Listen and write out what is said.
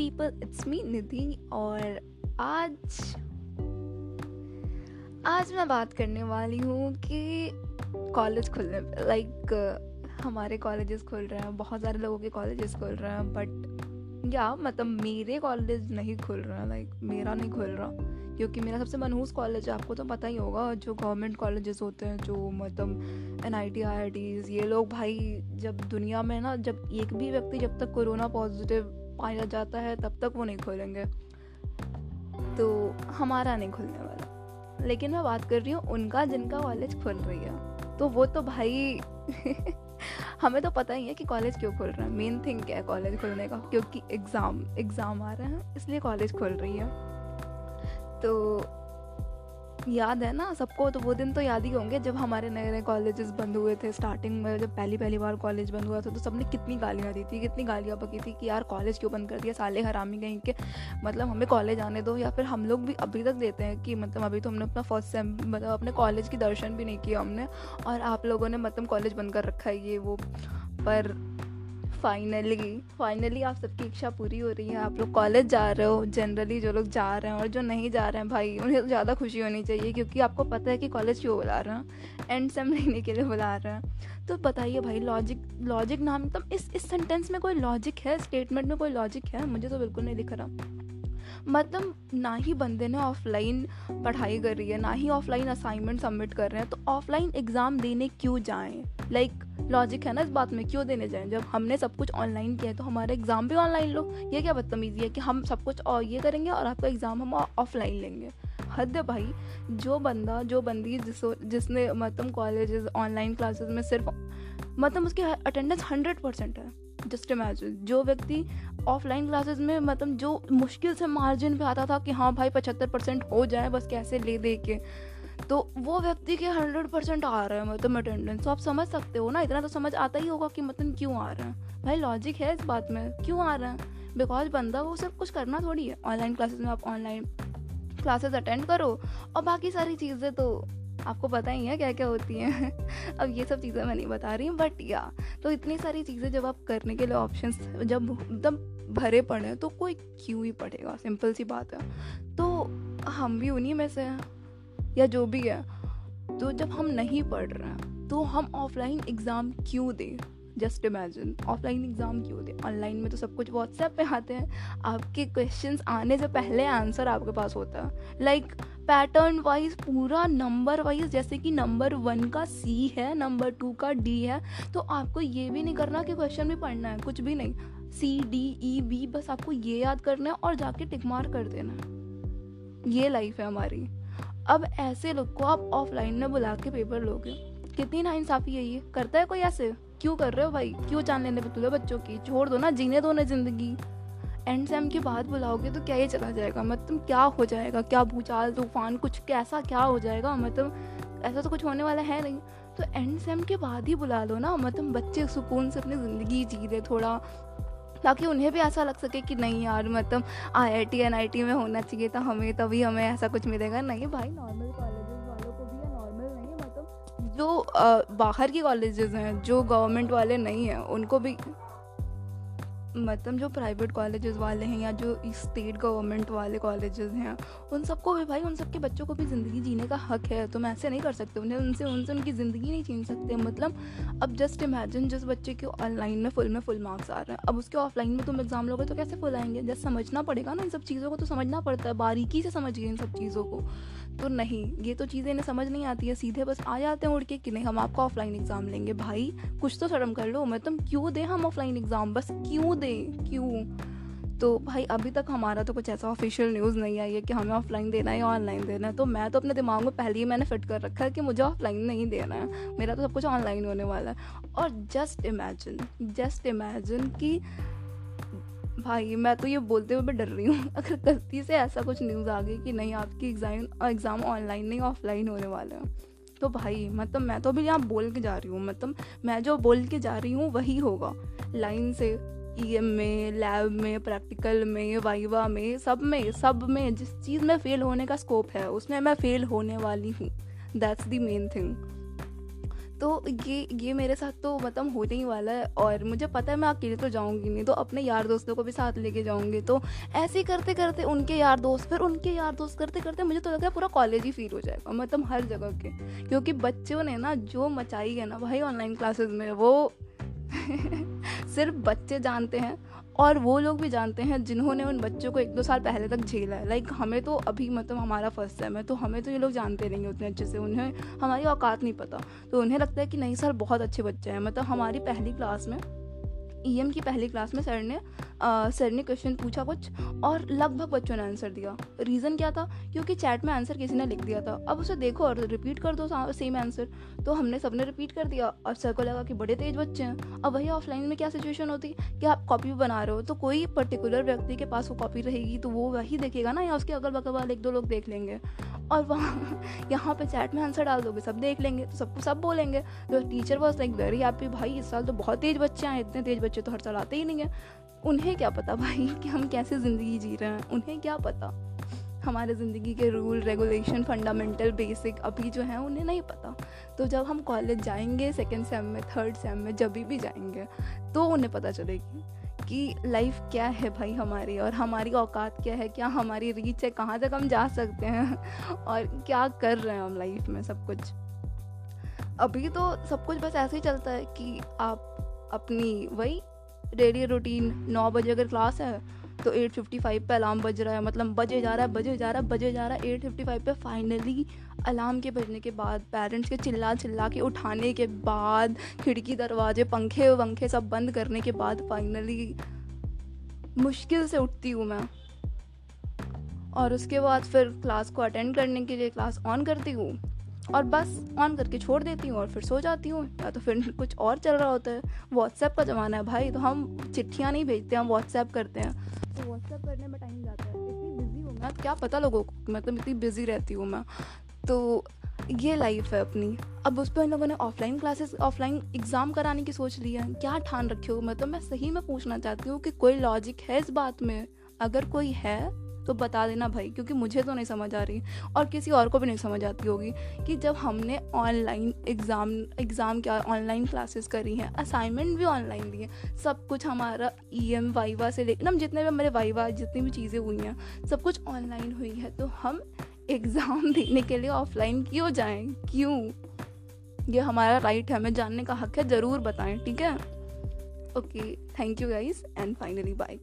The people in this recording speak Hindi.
पीपल इट्स मी निधि और आज आज मैं बात करने वाली हूँ कि कॉलेज खुलने पे लाइक हमारे कॉलेजेस खुल रहे हैं, बहुत सारे लोगों के कॉलेजेस खुल रहे हैं बट या मतलब मेरे कॉलेज नहीं खुल रहे हैं लाइक मेरा नहीं खुल रहा, क्योंकि मेरा सबसे मनहूस कॉलेज है, आपको तो पता ही होगा, जो गवर्नमेंट कॉलेजेस होते हैं, जो मतलब N I T I Ts ये लोग भाई, जब दुनिया में ना, जब एक भी व्यक्ति जब तक कोरोना पॉजिटिव पाया जाता है, तब तक वो नहीं खोलेंगे। तो हमारा नहीं खुलने वाला। लेकिन मैं बात कर रही हूँ, उनका जिनका कॉलेज खुल रही है। तो वो तो भाई, हमें तो पता ही है कि कॉलेज क्यों खुल रहा है। मेन थिंग क्या है कॉलेज खुलने का? क्योंकि एग्ज़ाम एग्ज़ाम आ रहे हैं, इसलिए कॉलेज खुल रही है। तो याद है ना, सबको तो वो दिन तो याद ही होंगे जब हमारे नए नए कॉलेजेस बंद हुए थे। स्टार्टिंग में जब पहली पहली बार कॉलेज बंद हुआ था तो सबने कितनी गालियाँ दी थी, कितनी गालियाँ पकी थी कि यार कॉलेज क्यों बंद कर दिया? साले हरामी कहीं के। मतलब हमें कॉलेज आने दो या फिर हम लोग भी अभी तक देते हैं कि मतलब अभी तो हमने अपना फ़र्स्ट सेम मतलब अपने कॉलेज की दर्शन भी नहीं किया हमने और आप लोगों ने मतलब कॉलेज बंद कर रखा है ये वो। पर फाइनली फाइनली आप सबकी इच्छा पूरी हो रही है। आप लोग कॉलेज जा रहे हो जनरली जो लोग जा रहे हैं और जो नहीं जा रहे हैं भाई, उन्हें तो ज़्यादा खुशी होनी चाहिए क्योंकि आपको पता है कि कॉलेज क्यों बुला रहे हैं एंड सेम लेने के लिए बुला रहे हैं। तो बताइए भाई लॉजिक लॉजिक नाम मतलब इस इस सेंटेंस में कोई लॉजिक है? स्टेटमेंट में कोई लॉजिक है? मुझे तो बिल्कुल नहीं दिख रहा। मतलब ना ही बंदे ने ऑफलाइन पढ़ाई कर रही है, ना ही ऑफलाइन असाइनमेंट सबमिट कर रहे हैं तो ऑफलाइन एग्ज़ाम देने क्यों जाएँ? लाइक लॉजिक है ना इस बात में क्यों देने जाएँ? जब हमने सब कुछ ऑनलाइन किया है तो हमारा एग्ज़ाम भी ऑनलाइन लो। ये क्या बदतमीज़ी है कि हम सब कुछ और ये करेंगे और आपका एग्ज़ाम हम ऑफलाइन लेंगे। हद भाई, जो बंदा, जो बंदी जिस, जिसने मतलब कॉलेज ऑनलाइन क्लासेस में सिर्फ़ मतलब उसकी अटेंडेंस हंड्रेड परसेंट है। जस्ट इमेजिन जो व्यक्ति ऑफलाइन क्लासेस में मतलब जो मुश्किल से मार्जिन पे आता था कि हाँ भाई पचहत्तर परसेंट हो जाए, बस कैसे ले दे के। तो वो व्यक्ति के हंड्रेड परसेंट आ रहे हैं मतलब अटेंडेंस तो आप समझ सकते हो ना, इतना तो समझ आता ही होगा कि मतलब क्यों आ रहे हैं। भाई लॉजिक है इस बात में, क्यों आ रहे हैं? बिकॉज़ बंदा वो सिर्फ़ कुछ करना थोड़ी है। ऑनलाइन क्लासेस में आप ऑनलाइन क्लासेस अटेंड करो, और बाकी सारी चीज़ें तो आपको पता ही है क्या क्या होती हैं। अब ये सब चीज़ें मैं नहीं बता रही बट या तो इतनी सारी चीज़ें जब आप करने के लिए ऑप्शंस जब एकदम भरे पड़े तो कोई क्यों ही पढ़ेगा? सिंपल सी बात है। तो हम भी उन्हीं में से हैं। या जो भी है तो जब हम नहीं पढ़ रहे हैं तो हम ऑफलाइन एग्ज़ाम क्यों दें? जस्ट इमेजिन ऑफलाइन एग्ज़ाम क्यों दें? ऑनलाइन में तो सब कुछ व्हाट्सएप पे आते हैं। आपके क्वेश्चंस आने से पहले आंसर आपके पास होता है। लाइक पैटर्न वाइज पूरा नंबर वाइज जैसे कि नंबर वन का सी है नंबर टू का डी है तो आपको ये भी नहीं करना कि क्वेश्चन भी पढ़ना है, कुछ भी नहीं। सी डी ई बी बस आपको ये याद करना है और जाके टिकमार कर देना है। ये लाइफ है हमारी। अब ऐसे लोग को आप ऑफलाइन में बुला के पेपर लोगे। कितनी ना इंसाफी है ये। करता है कोई ऐसे? क्यों कर रहे हो भाई? क्यों जान लेने पे तुले बच्चों की? छोड़ दो ना, जीने दो ना ज़िंदगी। एंड सेम के बाद बुलाओगे तो क्या ही चला जाएगा? मतलब क्या हो जाएगा? क्या भूचाल, तूफ़ान, कुछ कैसा क्या हो जाएगा? मतलब ऐसा तो कुछ होने वाला है नहीं। तो एंड सेम के बाद ही बुला लो ना। मतलब बच्चे सुकून से अपनी ज़िंदगी जी रहे, थोड़ा ताकि उन्हें भी ऐसा लग सके कि नहीं यार मतलब I I T N I T में होना चाहिए तो हमें तभी हमें ऐसा कुछ मिलेगा। नहीं भाई नॉर्मल कॉलेजेस वालों को भी नॉर्मल नहीं मतलब जो आ, बाहर के कॉलेजेस हैं जो गवर्नमेंट वाले नहीं हैं उनको भी मतलब जो प्राइवेट कॉलेजेस वाले हैं या जो स्टेट गवर्नमेंट वाले कॉलेजेस हैं, उन सबको भी भाई, उन सबके बच्चों को भी ज़िंदगी जीने का हक है, तुम ऐसे नहीं कर सकते, उन्हें, उनसे उनसे उनकी ज़िंदगी नहीं छीन सकते मतलब अब जस्ट इमेजिन जिस बच्चे के ऑनलाइन में फुल में फुल मार्क्स आ रहे हैं, अब उसके ऑफलाइन में तुम एग्ज़ाम लोगे तो कैसे फुल आएँगे? जस्ट समझना पड़ेगा ना इन सब चीज़ों को तो समझना पड़ता है, बारीकी से समझिए इन सब चीज़ों को। तो नहीं, ये तो चीज़ें इन्हें समझ नहीं आती है, सीधे बस आ जाते हैं उड़ के कि नहीं, हम आपका ऑफलाइन एग्ज़ाम लेंगे। भाई, कुछ तो शर्म कर लो मैं तुम क्यों दें हम ऑफलाइन एग्ज़ाम बस क्यों दें? क्यों? तो भाई, अभी तक हमारा तो कुछ ऐसा ऑफिशियल न्यूज़ नहीं आई है कि हमें ऑफलाइन देना है या ऑनलाइन देना है तो मैं तो अपने दिमाग में पहले ही मैंने फिट कर रखा है कि मुझे ऑफलाइन नहीं देना है। मेरा तो सब कुछ ऑनलाइन होने वाला है। और जस्ट इमेजिन जस्ट इमेजिन कि भाई, मैं तो ये बोलते हुए डर रही हूँ। अगर गलती से ऐसा कुछ न्यूज़ आ गई कि नहीं, आपकी एग्ज़ाम एग्ज़ाम ऑनलाइन नहीं ऑफलाइन होने वाले हैं तो भाई मतलब मैं तो अभी यहाँ बोल के जा रही हूँ मतलब मैं जो बोल के जा रही हूँ, वही होगा। लाइन से ई एम में लैब में प्रैक्टिकल में वाइवा में, सब में सब में, जिस चीज़ में फ़ेल होने का स्कोप है, उसमें मैं फ़ेल होने वाली हूँ। दैट्स दी मेन थिंग तो ये ये मेरे साथ तो मतलब होने ही वाला है और मुझे पता है मैं अकेले तो जाऊँगी नहीं तो अपने यार दोस्तों को भी साथ लेके जाऊँगी। तो ऐसे ही करते करते उनके यार दोस्त, फिर उनके यार दोस्त करते करते मुझे तो लग रहा है पूरा कॉलेज ही फील हो जाएगा मतलब हर जगह के। क्योंकि बच्चों ने ना जो मचाई है ना भाई ऑनलाइन क्लासेस में, वो सिर्फ़ बच्चे जानते हैं और वो लोग भी जानते हैं जिन्होंने उन बच्चों को एक दो साल पहले तक झेला है। लाइक हमें तो अभी मतलब हमारा फ़र्स्ट टाइम है तो हमें तो ये लोग जानते नहीं उतने अच्छे से। उन्हें, हमारी औकात नहीं पता। तो उन्हें लगता है कि नहीं सर, बहुत अच्छे बच्चे हैं। मतलब हमारी पहली क्लास में ई e की पहली क्लास में सर ने सर ने क्वेश्चन पूछा कुछ और लगभग बच्चों ने आंसर दिया। रीज़न क्या था? क्योंकि चैट में आंसर किसी ने लिख दिया था। अब उसे देखो और रिपीट कर दो सेम आंसर तो हमने सबने रिपीट कर दिया और सर को लगा कि बड़े तेज बच्चे हैं। अब वही ऑफलाइन में क्या सिचुएशन होती? कि आप कॉपी बना रहे हो तो कोई पर्टिकुलर व्यक्ति के पास वो कॉपी रहेगी तो वो वही देखेगा ना, या उसके अगल बगल वाले एक दो लोग देख लेंगे। और वहाँ, यहाँ पे चैट में आंसर डाल दोगे, सब देख लेंगे तो सबको सब बोलेंगे। तो teacher was like very happy भाई, इस साल तो बहुत तेज बच्चे हैं इतने तेज बच्चे तो हर साल आते ही नहीं है। उन्हें क्या पता भाई कि हम कैसे ज़िंदगी जी रहे हैं? उन्हें क्या पता? हमारे ज़िंदगी के रूल रेगुलेशन फंडामेंटल बेसिक अभी जो है, उन्हें नहीं पता। तो जब हम कॉलेज जाएँगे सेकेंड सेम में थर्ड सेम में, जब भी जाएँगे तो उन्हें पता चलेगी कि लाइफ क्या है भाई हमारी और हमारी औकात क्या है, क्या हमारी रीच है, कहाँ तक हम जा सकते हैं और क्या कर रहे हैं हम लाइफ में सब कुछ। अभी तो सब कुछ बस ऐसे ही चलता है कि आप अपनी, वही डेली रूटीन नौ बजे अगर क्लास है तो एट फिफ्टी फाइव पर अलार्म बज रहा है। मतलब बजे जा रहा है, बजे जा रहा है, बजे जा रहा है, एट फिफ्टी फाइव पर फाइनली अलार्म के बजने के बाद पेरेंट्स के चिल्ला चिल्ला के उठाने के बाद, खिड़की दरवाजे, पंखे वंखे सब बंद करने के बाद फाइनली मुश्किल से उठती हूँ मैं। और उसके बाद फिर क्लास को अटेंड करने के लिए क्लास ऑन करती हूँ। और बस ऑन करके छोड़ देती हूँ और फिर सो जाती हूँ। या तो फिर कुछ और चल रहा होता है। व्हाट्सएप का ज़माना है भाई तो हम चिट्ठियाँ नहीं भेजते हम व्हाट्सएप करते हैं। तो व्हाट्सएप करने में टाइम जाता है। इतनी बिज़ी हूँ मैं। क्या पता लोगों को मतलब इतनी बिज़ी रहती हूँ मैं। तो ये लाइफ है अपनी। अब उस पर इन लोगों ने ऑफलाइन क्लासेस ऑफलाइन एग्ज़ाम कराने की सोच ली है। क्या ठान रखे हो? मतलब मैं सही में पूछना चाहती हूँ कि कोई लॉजिक है इस बात में? अगर कोई है तो बता देना भाई, क्योंकि मुझे तो नहीं समझ आ रही और किसी और को भी नहीं समझ आती होगी कि जब हमने ऑनलाइन एग्ज़ाम एग्ज़ाम क्या ऑनलाइन क्लासेस करी हैं असाइनमेंट भी ऑनलाइन दिए सब कुछ हमारा ई एम वाइवा से लेकर जितने भी मेरे वाइवा जितनी भी चीज़ें हुई हैं, सब कुछ ऑनलाइन हुई है तो हम एग्ज़ाम देने के लिए ऑफलाइन क्यों जाएँ? क्यों? ये हमारा राइट है, हमें जानने का हक है, ज़रूर बताएँ, ठीक है? Okay thank you guys and finally bye